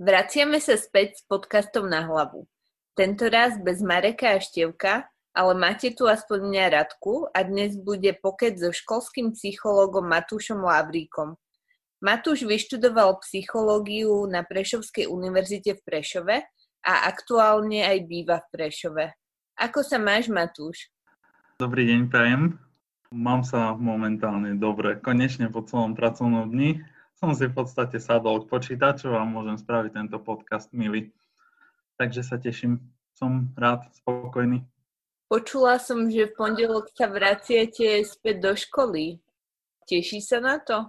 Vraciame sa späť s podcastom na hlavu. Tento raz bez Mareka a Števka, ale máte tu aspoň mňa Radku a dnes bude pokec so školským psychológom Matúšom Lavríkom. Matúš vyštudoval psychológiu na Prešovskej univerzite v Prešove a aktuálne aj býva v Prešove. Ako sa máš, Matúš? Dobrý deň, prajem. Mám sa momentálne dobre. Konečne po celom pracovnom dni som si v podstate sadol k počítaču a môžem spraviť tento podcast milý. Takže sa teším, som rád, spokojný. Počula som, že v pondelok sa vraciate späť do školy. Teší sa na to?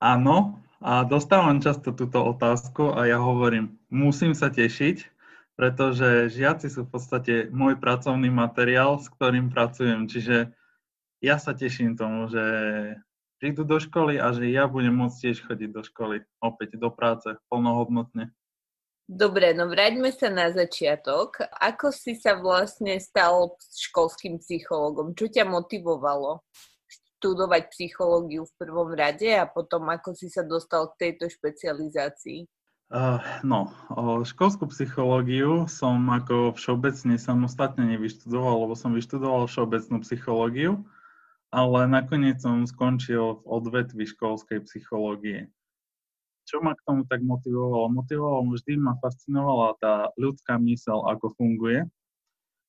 Áno, a dostávam často túto otázku a ja hovorím, musím sa tešiť, pretože žiaci sú v podstate môj pracovný materiál, s ktorým pracujem. Čiže ja sa teším tomu, že prídu do školy a že ja budem môcť tiež chodiť do školy, opäť do práce, plnohodnotne. Dobre, no vráťme sa na začiatok. Ako si sa vlastne stal školským psychologom? Čo ťa motivovalo študovať psychológiu v prvom rade a potom ako si sa dostal k tejto špecializácii? Uh, no, o školskú psychológiu som ako všeobecne samostatne nevyštudoval, lebo som vyštudoval všeobecnú psychológiu ale nakoniec som skončil v odvetvi školskej psychológie. Čo ma k tomu tak motivovalo? Motivovalo, vždy ma fascinovala tá ľudská mysel, ako funguje.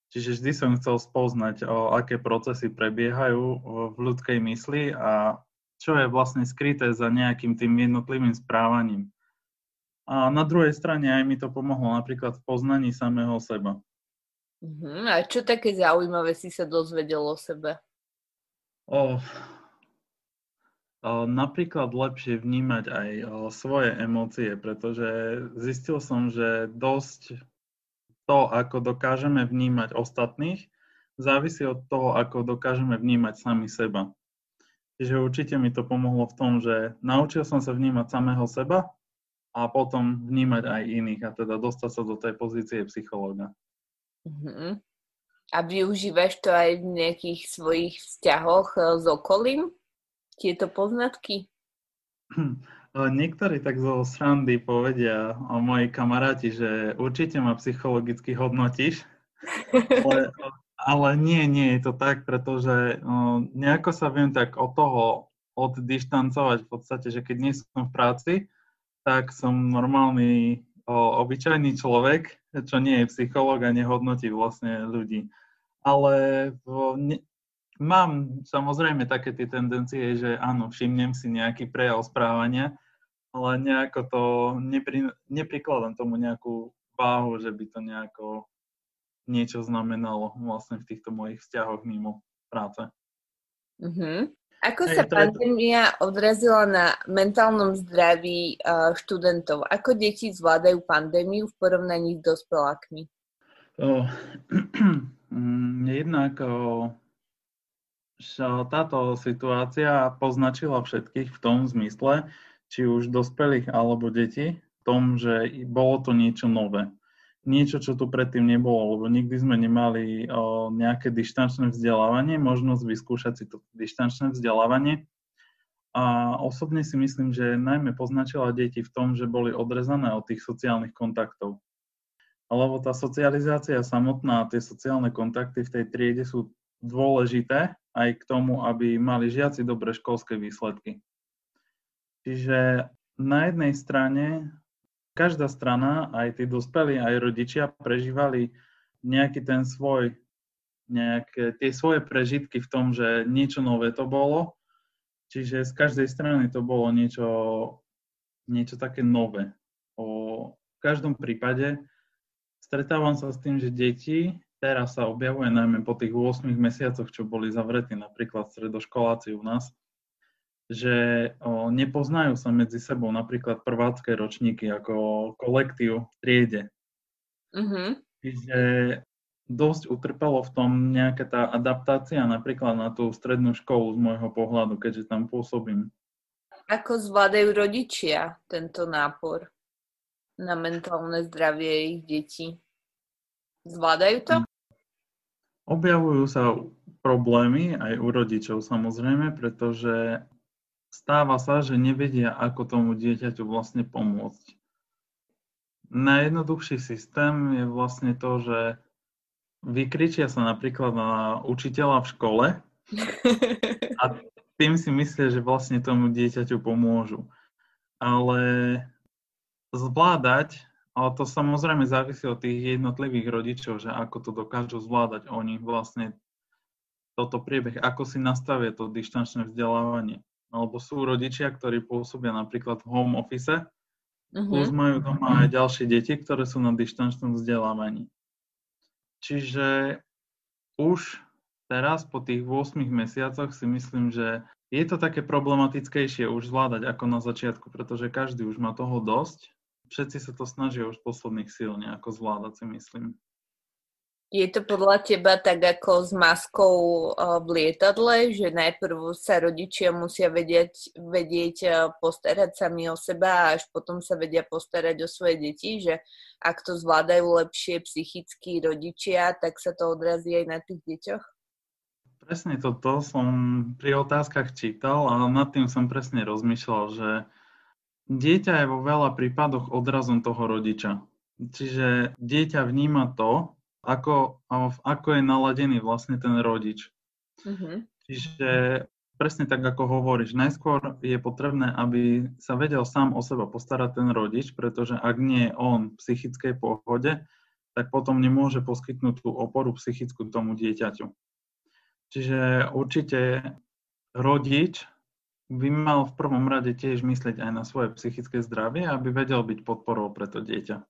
Čiže vždy som chcel spoznať, o aké procesy prebiehajú v ľudskej mysli a čo je vlastne skryté za nejakým tým jednotlivým správaním. A na druhej strane aj mi to pomohlo napríklad v poznaní samého seba. Uh-huh. A čo také zaujímavé si sa dozvedel o sebe? O, o, napríklad lepšie vnímať aj o, svoje emócie, pretože zistil som, že dosť to, ako dokážeme vnímať ostatných, závisí od toho, ako dokážeme vnímať sami seba. Čiže určite mi to pomohlo v tom, že naučil som sa vnímať samého seba a potom vnímať aj iných a teda dostať sa do tej pozície psychológa. Mm-hmm. A využívaš to aj v nejakých svojich vzťahoch eh, s okolím? Tieto poznatky? Hm, niektorí tak zo srandy povedia o moji kamaráti, že určite ma psychologicky hodnotíš, ale, ale nie, nie je to tak, pretože nejako sa viem tak od toho oddištancovať v podstate, že keď nie som v práci, tak som normálny o, obyčajný človek, čo nie je psychológ a nehodnotí vlastne ľudí ale ne, mám samozrejme také tie tendencie, že áno, všimnem si nejaký prejav správania, ale nejako to nepri, neprikladám tomu nejakú váhu, že by to nejako niečo znamenalo vlastne v týchto mojich vzťahoch mimo práce. Uh-huh. Ako sa pandémia odrazila na mentálnom zdraví študentov? Ako deti zvládajú pandémiu v porovnaní s dospelákmi? Oh, jednak táto situácia poznačila všetkých v tom zmysle, či už dospelých alebo deti, v tom, že bolo to niečo nové. Niečo, čo tu predtým nebolo, lebo nikdy sme nemali o, nejaké dištančné vzdelávanie, možnosť vyskúšať si to dištančné vzdelávanie. A osobne si myslím, že najmä poznačila deti v tom, že boli odrezané od tých sociálnych kontaktov lebo tá socializácia samotná, tie sociálne kontakty v tej triede sú dôležité aj k tomu, aby mali žiaci dobré školské výsledky. Čiže na jednej strane každá strana, aj tí dospelí, aj rodičia prežívali nejaký ten svoj, nejaké tie svoje prežitky v tom, že niečo nové to bolo. Čiže z každej strany to bolo niečo, niečo také nové. O, v každom prípade stretávam sa s tým, že deti, teraz sa objavuje najmä po tých 8 mesiacoch, čo boli zavretí napríklad stredoškoláci u nás, že o, nepoznajú sa medzi sebou napríklad prvácké ročníky ako kolektív v triede. Uh-huh. Čiže dosť utrpelo v tom nejaká tá adaptácia napríklad na tú strednú školu z môjho pohľadu, keďže tam pôsobím. Ako zvládajú rodičia tento nápor? na mentálne zdravie ich detí. Zvládajú to? Hm. Objavujú sa problémy aj u rodičov samozrejme, pretože stáva sa, že nevedia, ako tomu dieťaťu vlastne pomôcť. najjednoduchší systém je vlastne to, že vykričia sa napríklad na učiteľa v škole a tým si myslia, že vlastne tomu dieťaťu pomôžu. Ale zvládať, ale to samozrejme závisí od tých jednotlivých rodičov, že ako to dokážu zvládať oni vlastne toto priebeh, ako si nastavia to dištančné vzdelávanie. Alebo sú rodičia, ktorí pôsobia napríklad v home office, uh-huh. plus majú doma aj ďalšie deti, ktoré sú na dištančnom vzdelávaní. Čiže už teraz po tých 8 mesiacoch si myslím, že je to také problematickejšie už zvládať ako na začiatku, pretože každý už má toho dosť. Všetci sa to snažia už posledných síl nejako zvládať, si myslím. Je to podľa teba tak ako s maskou v lietadle, že najprv sa rodičia musia vedieť, vedieť postarať sami o seba a až potom sa vedia postarať o svoje deti, že ak to zvládajú lepšie psychickí rodičia, tak sa to odrazí aj na tých deťoch? Presne toto som pri otázkach čítal a nad tým som presne rozmýšľal, že dieťa je vo veľa prípadoch odrazom toho rodiča. Čiže dieťa vníma to, ako, ako je naladený vlastne ten rodič. Uh-huh. Čiže presne tak, ako hovoríš, najskôr je potrebné, aby sa vedel sám o seba postarať ten rodič, pretože ak nie je on v psychickej pohode, tak potom nemôže poskytnúť tú oporu psychickú tomu dieťaťu. Čiže určite rodič by mal v prvom rade tiež myslieť aj na svoje psychické zdravie, aby vedel byť podporou pre to dieťa.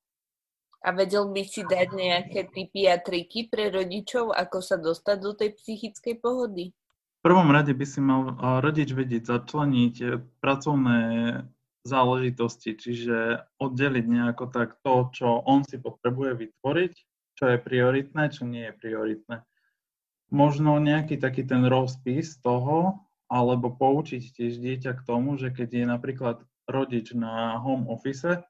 A vedel by si dať nejaké typy a triky pre rodičov, ako sa dostať do tej psychickej pohody? V prvom rade by si mal rodič vedieť začleniť e, pracovné záležitosti, čiže oddeliť nejako tak to, čo on si potrebuje vytvoriť, čo je prioritné, čo nie je prioritné. Možno nejaký taký ten rozpis toho, alebo poučiť tiež dieťa k tomu, že keď je napríklad rodič na home office,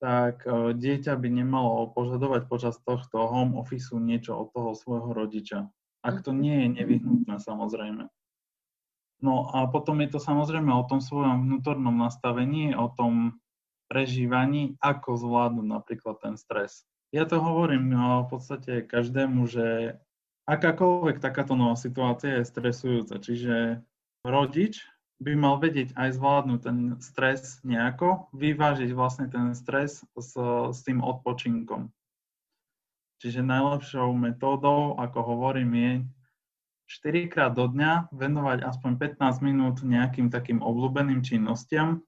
tak e, dieťa by nemalo požadovať počas tohto home office niečo od toho svojho rodiča. Ak to nie je nevyhnutné, samozrejme. No a potom je to samozrejme o tom svojom vnútornom nastavení, o tom prežívaní, ako zvládnuť napríklad ten stres. Ja to hovorím no, v podstate každému, že akákoľvek takáto nová situácia je stresujúca. Čiže rodič by mal vedieť aj zvládnuť ten stres nejako, vyvážiť vlastne ten stres s, s tým odpočinkom. Čiže najlepšou metódou, ako hovorím, je 4 krát do dňa venovať aspoň 15 minút nejakým takým obľúbeným činnostiam,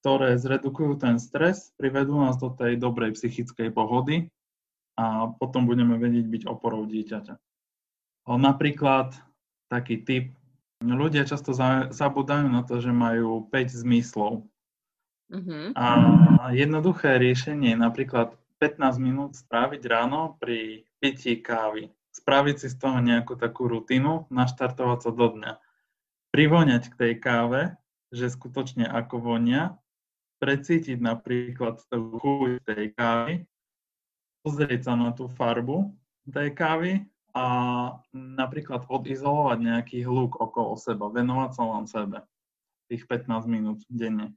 ktoré zredukujú ten stres, privedú nás do tej dobrej psychickej pohody a potom budeme vedieť byť oporou dieťaťa. Napríklad taký typ Ľudia často zabudajú na to, že majú 5 zmyslov. Uh-huh. A jednoduché riešenie je napríklad 15 minút stráviť ráno pri pití kávy. Spraviť si z toho nejakú takú rutinu, naštartovať sa do dňa. Privoňať k tej káve, že skutočne ako vonia, precítiť napríklad tú chuť tej kávy, pozrieť sa na tú farbu tej kávy a napríklad odizolovať nejaký hluk okolo seba, venovať sa len sebe tých 15 minút denne.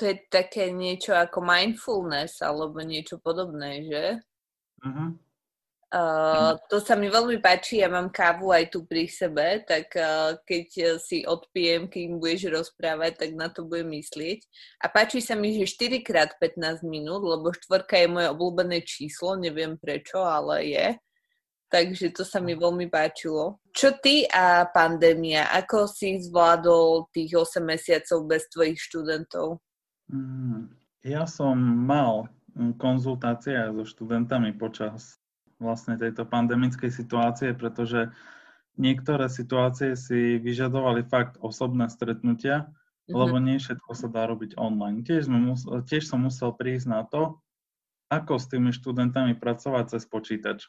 To je také niečo ako mindfulness alebo niečo podobné, že? Uh-huh. Uh, to sa mi veľmi páči, ja mám kávu aj tu pri sebe, tak uh, keď si odpijem, im budeš rozprávať, tak na to budem myslieť. A páči sa mi, že 4 krát 15 minút, lebo štvorka je moje obľúbené číslo, neviem prečo, ale je. Takže to sa mi veľmi páčilo. Čo ty a pandémia? Ako si zvládol tých 8 mesiacov bez tvojich študentov? Mm, ja som mal konzultácie so študentami počas vlastne tejto pandemickej situácie, pretože niektoré situácie si vyžadovali fakt osobné stretnutia, mm-hmm. lebo nie všetko sa dá robiť online. Tiež, sme musel, tiež som musel prísť na to, ako s tými študentami pracovať cez počítač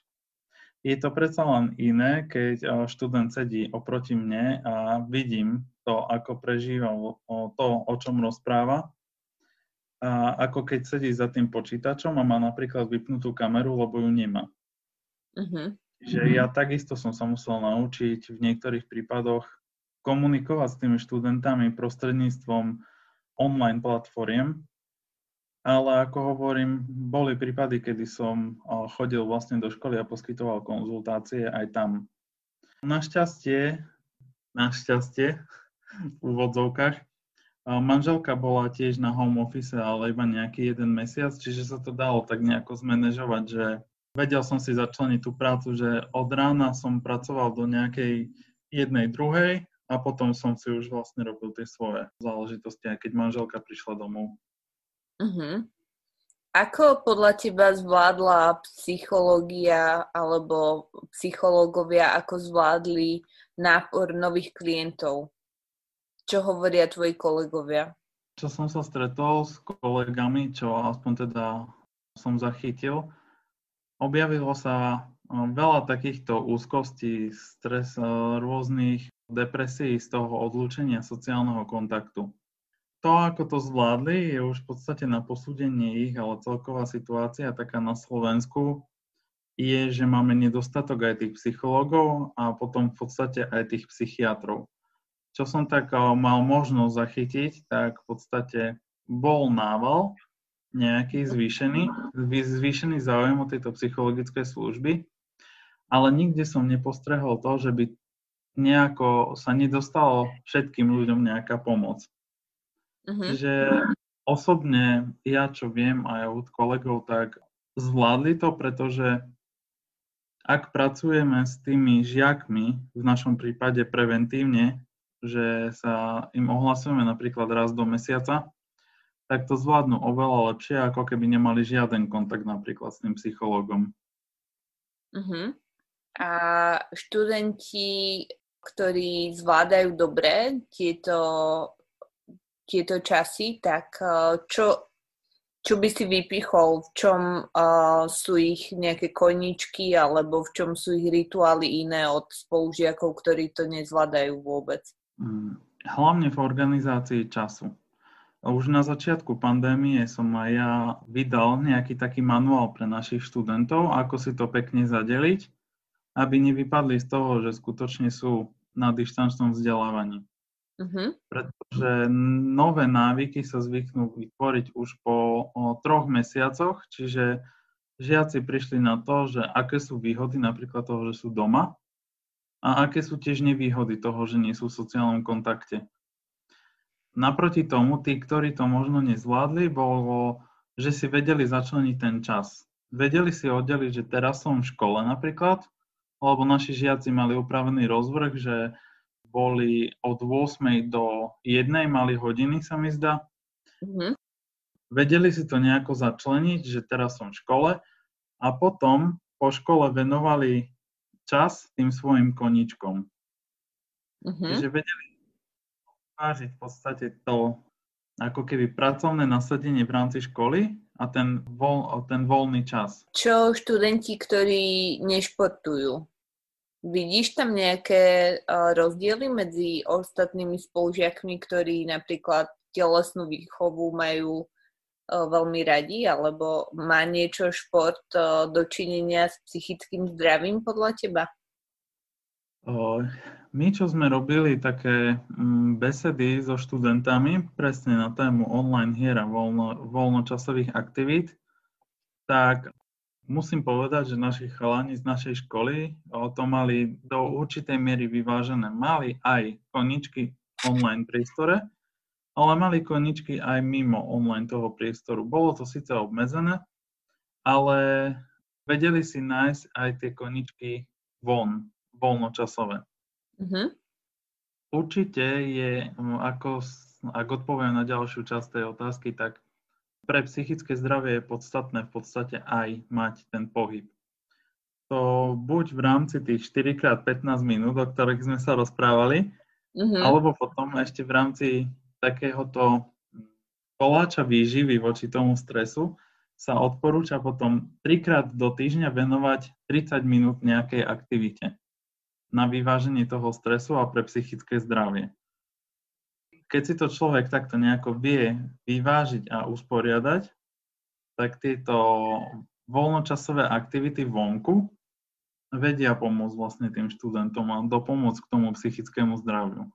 je to predsa len iné, keď eh, študent sedí oproti mne a vidím to, ako prežíva to, o čom rozpráva, a ako keď sedí za tým počítačom a má napríklad vypnutú kameru, lebo ju nemá. Uh-huh. Že ja takisto som sa musel naučiť v niektorých prípadoch komunikovať s tými študentami prostredníctvom online platformiem, ale ako hovorím, boli prípady, kedy som chodil vlastne do školy a poskytoval konzultácie aj tam. Našťastie, našťastie, v úvodzovkách, manželka bola tiež na home office, ale iba nejaký jeden mesiac, čiže sa to dalo tak nejako zmanéžovať, že vedel som si začleniť tú prácu, že od rána som pracoval do nejakej jednej, druhej a potom som si už vlastne robil tie svoje záležitosti, aj keď manželka prišla domov. Uh-huh. Ako podľa teba zvládla psychológia alebo psychológovia, ako zvládli nápor nových klientov? Čo hovoria tvoji kolegovia? Čo som sa stretol s kolegami, čo aspoň teda som zachytil, objavilo sa veľa takýchto úzkostí, stres, rôznych depresí z toho odlúčenia sociálneho kontaktu to, ako to zvládli, je už v podstate na posúdenie ich, ale celková situácia taká na Slovensku je, že máme nedostatok aj tých psychológov a potom v podstate aj tých psychiatrov. Čo som tak eh, mal možnosť zachytiť, tak v podstate bol nával nejaký zvýšený, zvýšený záujem o tejto psychologické služby, ale nikde som nepostrehol to, že by nejako sa nedostalo všetkým ľuďom nejaká pomoc. Uh-huh. Že osobne ja, čo viem aj od kolegov, tak zvládli to, pretože ak pracujeme s tými žiakmi, v našom prípade preventívne, že sa im ohlasujeme napríklad raz do mesiaca, tak to zvládnu oveľa lepšie, ako keby nemali žiaden kontakt napríklad s tým psychológom. Uh-huh. A študenti, ktorí zvládajú dobre tieto tieto časy, tak eh, čo, čo by si vypichol, v čom uh, sú ich nejaké koničky alebo v čom sú ich rituály iné od spolužiakov, ktorí to nezvládajú vôbec? Mm, hlavne v organizácii času. Už na začiatku pandémie som aj ja vydal nejaký taký manuál pre našich študentov, ako si to pekne zadeliť, aby nevypadli z toho, že skutočne sú na dištančnom vzdelávaní. Uh-huh. Pretože nové návyky sa zvyknú vytvoriť už po o, troch mesiacoch, čiže žiaci prišli na to, že aké sú výhody napríklad toho, že sú doma a aké sú tiež nevýhody toho, že nie sú v sociálnom kontakte. Naproti tomu, tí, ktorí to možno nezvládli, bolo, že si vedeli začleniť ten čas. Vedeli si oddeliť, že teraz som v škole napríklad, lebo naši žiaci mali upravený rozvrh, že boli od 8. do 1. mali hodiny, sa mi zdá. Mm-hmm. Vedeli si to nejako začleniť, že teraz som v škole a potom po škole venovali čas tým svojim koničkom. Mm-hmm. Čiže vedeli vážiť v podstate to ako keby pracovné nasadenie v rámci školy a ten, voľ, ten voľný čas. Čo študenti, ktorí nešportujú? Vidíš tam nejaké rozdiely medzi ostatnými spolužiakmi, ktorí napríklad telesnú výchovu majú veľmi radi, alebo má niečo šport dočinenia s psychickým zdravím podľa teba? My, čo sme robili také mm, besedy so študentami presne na tému online hier a voľno, voľnočasových aktivít, tak Musím povedať, že naši chalani z našej školy to mali do určitej miery vyvážené. Mali aj koničky online priestore, ale mali koničky aj mimo online toho priestoru. Bolo to síce obmedzené, ale vedeli si nájsť aj tie koničky von, voľnočasové. Mm-hmm. Určite je, ako, ak odpoviem na ďalšiu časť tej otázky, tak pre psychické zdravie je podstatné v podstate aj mať ten pohyb. To buď v rámci tých 4x15 minút, o ktorých sme sa rozprávali, mm-hmm. alebo potom ešte v rámci takéhoto koláča výživy voči tomu stresu sa odporúča potom trikrát do týždňa venovať 30 minút nejakej aktivite na vyváženie toho stresu a pre psychické zdravie keď si to človek takto nejako vie vyvážiť a usporiadať, tak tieto voľnočasové aktivity vonku vedia pomôcť vlastne tým študentom a dopomôcť k tomu psychickému zdraviu.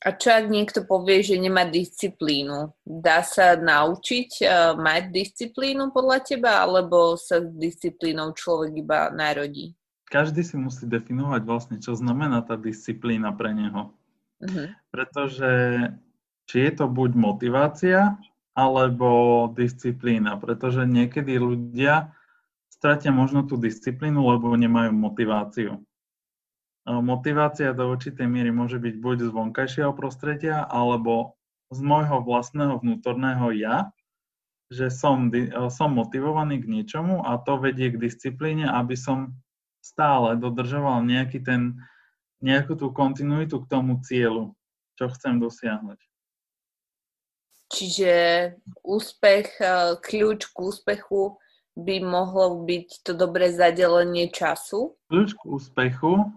A čo ak niekto povie, že nemá disciplínu? Dá sa naučiť uh, mať disciplínu podľa teba, alebo sa s disciplínou človek iba narodí? Každý si musí definovať vlastne, čo znamená tá disciplína pre neho. Uh-huh. Pretože či je to buď motivácia, alebo disciplína. Pretože niekedy ľudia stratia možno tú disciplínu, lebo nemajú motiváciu motivácia do určitej miery môže byť buď z vonkajšieho prostredia, alebo z môjho vlastného vnútorného ja, že som, som motivovaný k niečomu a to vedie k disciplíne, aby som stále dodržoval nejaký ten, nejakú tú kontinuitu k tomu cieľu, čo chcem dosiahnuť. Čiže úspech, e, kľúč k úspechu by mohlo byť to dobré zadelenie času? Kľúč k úspechu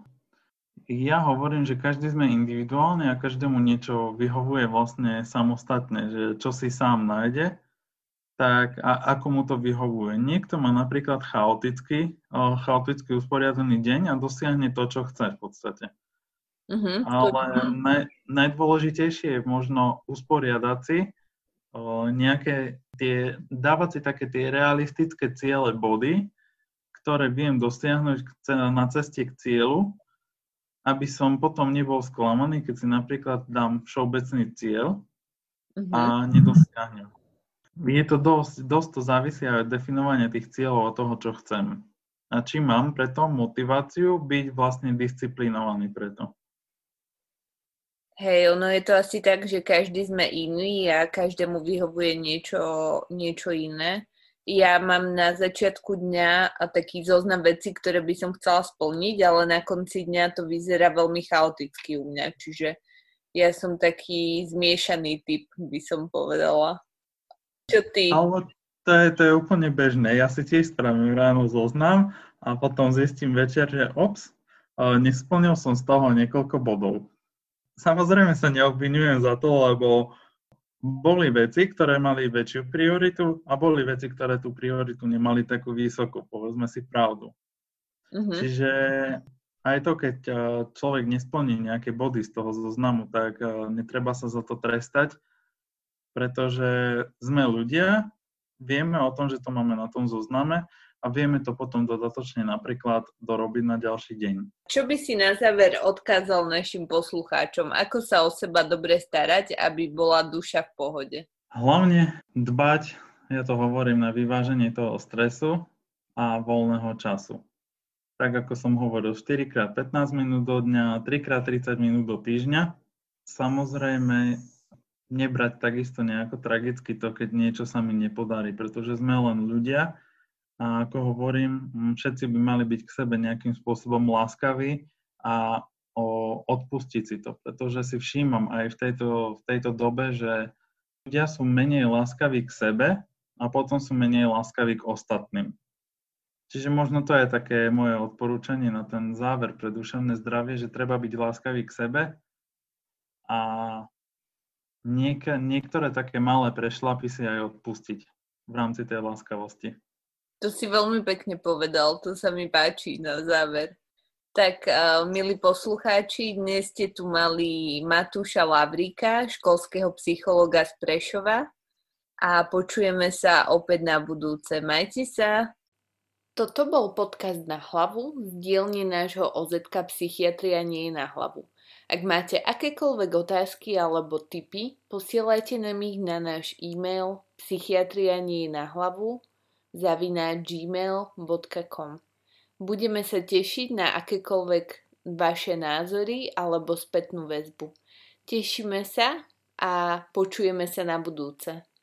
ja hovorím, že každý sme individuálny a každému niečo vyhovuje vlastne samostatne, že čo si sám nájde, tak a ako mu to vyhovuje. Niekto má napríklad chaotický, chaoticky usporiadaný deň a dosiahne to, čo chce v podstate. Uh-huh, Ale naj, najdôležitejšie je možno usporiadať si o, nejaké tie, dávať si také tie realistické ciele, body, ktoré viem dosiahnuť na ceste k cieľu aby som potom nebol sklamaný, keď si napríklad dám všeobecný cieľ uh-huh. a mhm. nedosiahnem. Je to dosť, dosť to závisí aj od definovania tých cieľov a toho, čo chcem. A či mám preto motiváciu byť vlastne disciplinovaný preto. Hej, ono je to asi tak, že každý sme iný a každému vyhovuje niečo, niečo iné ja mám na začiatku dňa taký zoznam vecí, ktoré by som chcela splniť, ale na konci dňa to vyzerá veľmi chaoticky u mňa, čiže ja som taký zmiešaný typ, by som povedala. Čo ty? Ale to je, to je úplne bežné. Ja si tiež spravím ráno zoznam a potom zistím večer, že ops, nesplnil som z toho niekoľko bodov. Samozrejme sa neobvinujem za to, lebo boli veci, ktoré mali väčšiu prioritu a boli veci, ktoré tú prioritu nemali takú vysokú, povedzme si pravdu. Uh-huh. Čiže aj to, keď eh, človek nesplní nejaké body z toho zoznamu, tak eh, netreba sa za to trestať, pretože sme ľudia, vieme o tom, že to máme na tom zozname a vieme to potom dodatočne napríklad dorobiť na ďalší deň. Čo by si na záver odkázal našim poslucháčom? Ako sa o seba dobre starať, aby bola duša v pohode? Hlavne dbať, ja to hovorím, na vyváženie toho stresu a voľného času. Tak ako som hovoril, 4x 15 minút do dňa, 3x 30 minút do týždňa. Samozrejme, nebrať takisto nejako tragicky to, keď niečo sa mi nepodarí, pretože sme len ľudia a ako hovorím, všetci by mali byť k sebe nejakým spôsobom láskaví a o, odpustiť si to, pretože si všímam aj v tejto, v tejto dobe, že ľudia sú menej láskaví k sebe a potom sú menej láskaví k ostatným. Čiže možno to je také moje odporúčanie na ten záver pre duševné zdravie, že treba byť láskavý k sebe a niek- niektoré také malé prešlapy si aj odpustiť v rámci tej láskavosti. To si veľmi pekne povedal, to sa mi páči na záver. Tak, uh, milí poslucháči, dnes ste tu mali Matúša Lavríka, školského psychologa z Prešova a počujeme sa opäť na budúce. Majte sa! Toto bol podcast na hlavu z dielne nášho OZK Psychiatria nie je na hlavu. Ak máte akékoľvek otázky alebo tipy, posielajte nám ich na náš e-mail psychiatria nie je na hlavu gmail.com. Budeme sa tešiť na akékoľvek vaše názory alebo spätnú väzbu. Tešíme sa a počujeme sa na budúce.